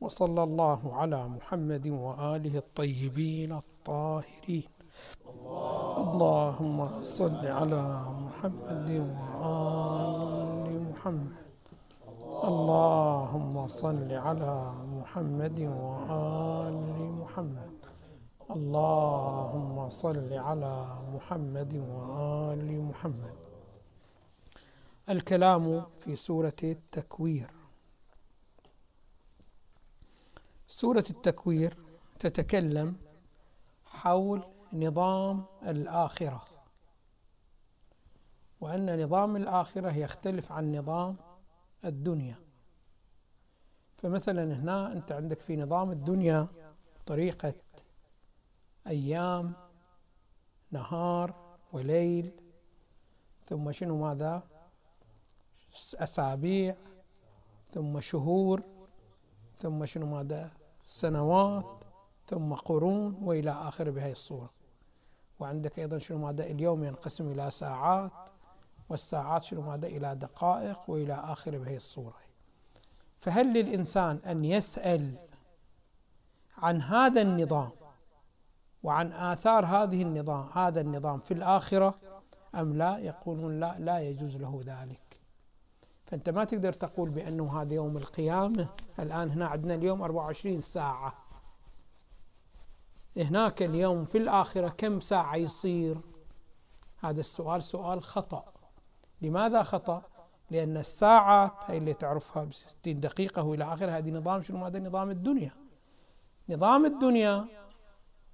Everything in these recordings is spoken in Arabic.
وصلى الله على محمد وآله الطيبين الطاهرين. اللهم صل على محمد وآل محمد. اللهم صل على محمد وآل محمد. اللهم صل على محمد وآل محمد. الكلام في سورة التكوير. سورة التكوير تتكلم حول نظام الآخرة وأن نظام الآخرة يختلف عن نظام الدنيا. فمثلا هنا أنت عندك في نظام الدنيا طريقة أيام نهار وليل ثم شنو ماذا؟ أسابيع ثم شهور. ثم شنو ماذا؟ سنوات ثم قرون وإلى آخره بهذه الصورة. وعندك أيضا شنو ماذا؟ اليوم ينقسم إلى ساعات والساعات شنو ماذا؟ إلى دقائق وإلى آخره بهذه الصورة. فهل للإنسان أن يسأل عن هذا النظام وعن آثار هذه النظام هذا النظام في الآخرة أم لا؟ يقولون لا لا يجوز له ذلك. فأنت ما تقدر تقول بأنه هذا يوم القيامة. الآن هنا عندنا اليوم 24 ساعة. هناك اليوم في الآخرة كم ساعة يصير؟ هذا السؤال سؤال خطأ. لماذا خطأ؟ لأن الساعات هي اللي تعرفها ب 60 دقيقة وإلى آخره هذه نظام شنو؟ هذا نظام الدنيا. نظام الدنيا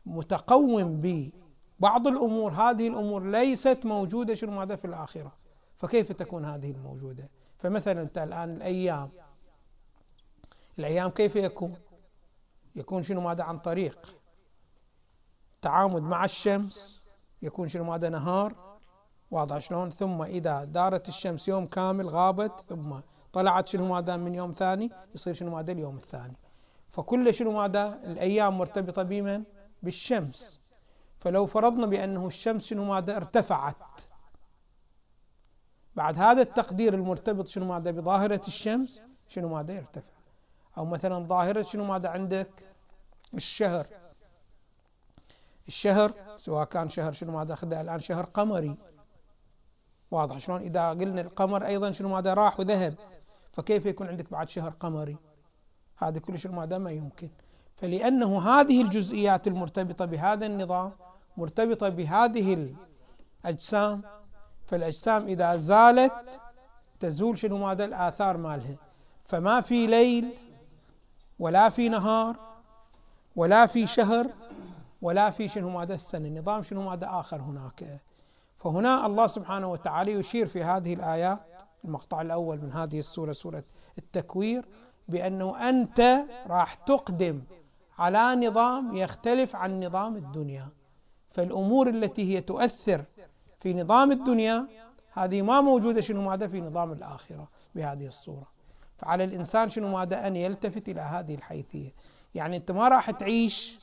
متقوم ببعض الأمور. هذه الأمور ليست موجودة شنو؟ هذا في الآخرة. فكيف تكون هذه الموجودة؟ فمثلا أنت الآن الأيام الأيام كيف يكون؟ يكون شنو ماذا عن طريق؟ تعامد مع الشمس يكون شنو ماذا؟ نهار واضح شلون؟ ثم إذا دارت الشمس يوم كامل غابت ثم طلعت شنو ماذا من يوم ثاني؟ يصير شنو ماذا؟ اليوم الثاني. فكل شنو ماذا؟ الأيام مرتبطة بمن؟ بالشمس. فلو فرضنا بأنه الشمس شنو ماذا؟ ارتفعت. بعد هذا التقدير المرتبط شنو ماذا؟ بظاهرة الشمس شنو ماذا يرتفع. أو مثلا ظاهرة شنو ماذا عندك؟ الشهر. الشهر سواء كان شهر شنو ماذا أخذه الآن شهر قمري. واضح شلون؟ إذا قلنا القمر أيضا شنو ماذا؟ راح وذهب. فكيف يكون عندك بعد شهر قمري؟ هذا كل شنو ماذا؟ ما يمكن. فلأنه هذه الجزئيات المرتبطة بهذا النظام مرتبطة بهذه الأجسام فالأجسام إذا زالت تزول شنو ماذا الآثار مالها. فما في ليل ولا في نهار ولا في شهر ولا في شنو ماذا السنة. نظام شنو ماذا آخر هناك. فهنا الله سبحانه وتعالى يشير في هذه الآيات المقطع الأول من هذه السورة سورة التكوير بأنه أنت راح تقدم على نظام يختلف عن نظام الدنيا. فالأمور التي هي تؤثر في نظام الدنيا هذه ما موجودة شنو ماذا؟ في نظام الآخرة بهذه الصورة. فعلى الإنسان شنو ماذا؟ أن يلتفت إلى هذه الحيثية. يعني أنت ما راح تعيش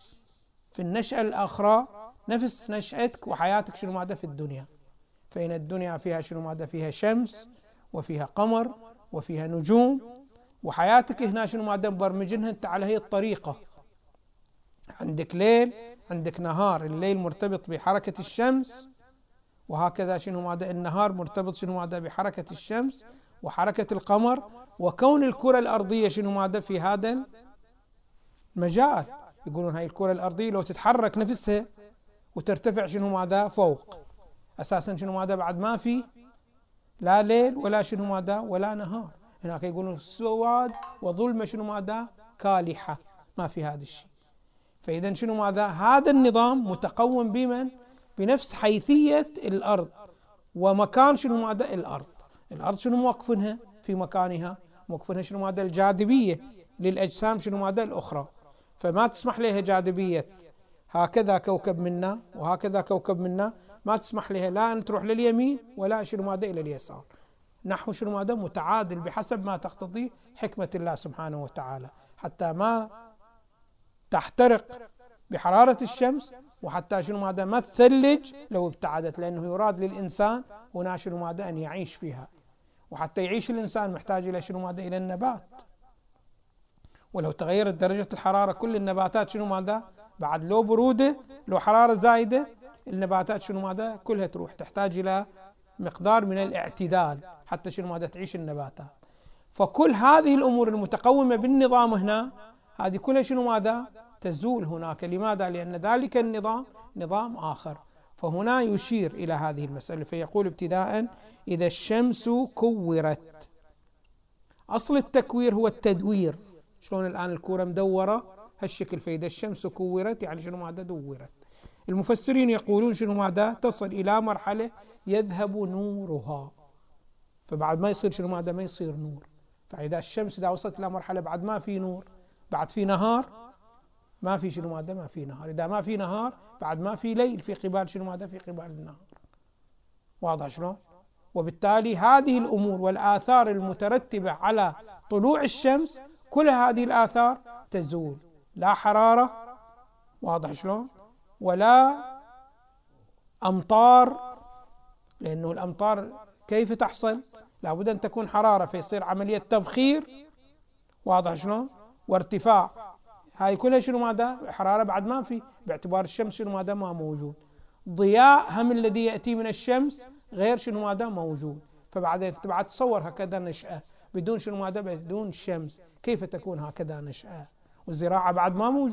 في النشأة الأخرى نفس نشأتك وحياتك شنو ماذا؟ في الدنيا. فإن الدنيا فيها شنو ماذا؟ فيها شمس وفيها قمر وفيها نجوم وحياتك هنا شنو ماذا؟ مبرمجينها أنت على هي الطريقة. عندك ليل عندك نهار الليل مرتبط بحركة الشمس وهكذا شنو ماذا النهار مرتبط شنو ماذا بحركة الشمس وحركة القمر وكون الكرة الأرضية شنو ماذا في هذا المجال. يقولون هاي الكرة الأرضية لو تتحرك نفسها وترتفع شنو ماذا فوق. أساسا شنو ماذا بعد ما في لا ليل ولا شنو ماذا ولا نهار. هناك يقولون سواد وظلمة شنو ماذا كالحة. ما في هذا الشيء. فإذا شنو ماذا هذا النظام متقوم بمن؟ بنفس حيثية الأرض. ومكان شنو ماذا الأرض؟ الأرض شنو موقفنها؟ في مكانها موقفنها شنو ماذا الجاذبية. للأجسام شنو ماذا الأخرى. فما تسمح لها جاذبية. هكذا كوكب منا وهكذا كوكب منا. ما تسمح لها لا أن تروح لليمين ولا شنو ماذا إلى اليسار. نحو شنو ماذا متعادل بحسب ما تقتضي حكمة الله سبحانه وتعالى. حتى ما تحترق بحرارة الشمس وحتى شنو ماذا ما تثلج لو ابتعدت لأنه يراد للإنسان هنا شنو ماذا أن يعيش فيها. وحتى يعيش الإنسان محتاج إلى شنو ماذا؟ إلى النبات. ولو تغيرت درجة الحرارة كل النباتات شنو ماذا؟ بعد لو برودة لو حرارة زايدة النباتات شنو ماذا؟ كلها تروح تحتاج إلى مقدار من الاعتدال حتى شنو ماذا؟ تعيش النباتات. فكل هذه الأمور المتقومة بالنظام هنا هذه كلها شنو ماذا؟ تزول هناك. لماذا؟ لأن ذلك النظام نظام آخر. فهنا يشير إلى هذه المسألة. فيقول ابتداء إذا الشمس كورت. أصل التكوير هو التدوير. شلون الآن الكورة مدورة؟ هالشكل. فإذا الشمس كورت يعني شنو ماذا دورت؟ المفسرين يقولون شنو ماذا؟ تصل إلى مرحلة يذهب نورها. فبعد ما يصير شنو ماذا؟ ما يصير نور. فإذا الشمس إذا وصلت إلى مرحلة بعد ما في نور بعد في نهار ما في شنو ماذا ما في نهار. إذا ما في نهار بعد ما في ليل في قبال شنو ماذا في قبال النهار. واضح شلون؟ وبالتالي هذه الأمور والآثار المترتبة على طلوع الشمس كل هذه الآثار تزول. لا حرارة واضح شلون؟ ولا أمطار لأنه الأمطار كيف تحصل؟ لابد أن تكون حرارة فيصير عملية تبخير. واضح شلون؟ وارتفاع. هاي كلها شنو ماذا حرارة بعد ما في باعتبار الشمس شنو ماذا ما موجود. ضياء هم الذي يأتي من الشمس غير شنو ماذا موجود. فبعدين بعد تصور هكذا نشأة. بدون شنو ماذا بدون شمس. كيف تكون هكذا نشأة؟ والزراعة بعد ما موجود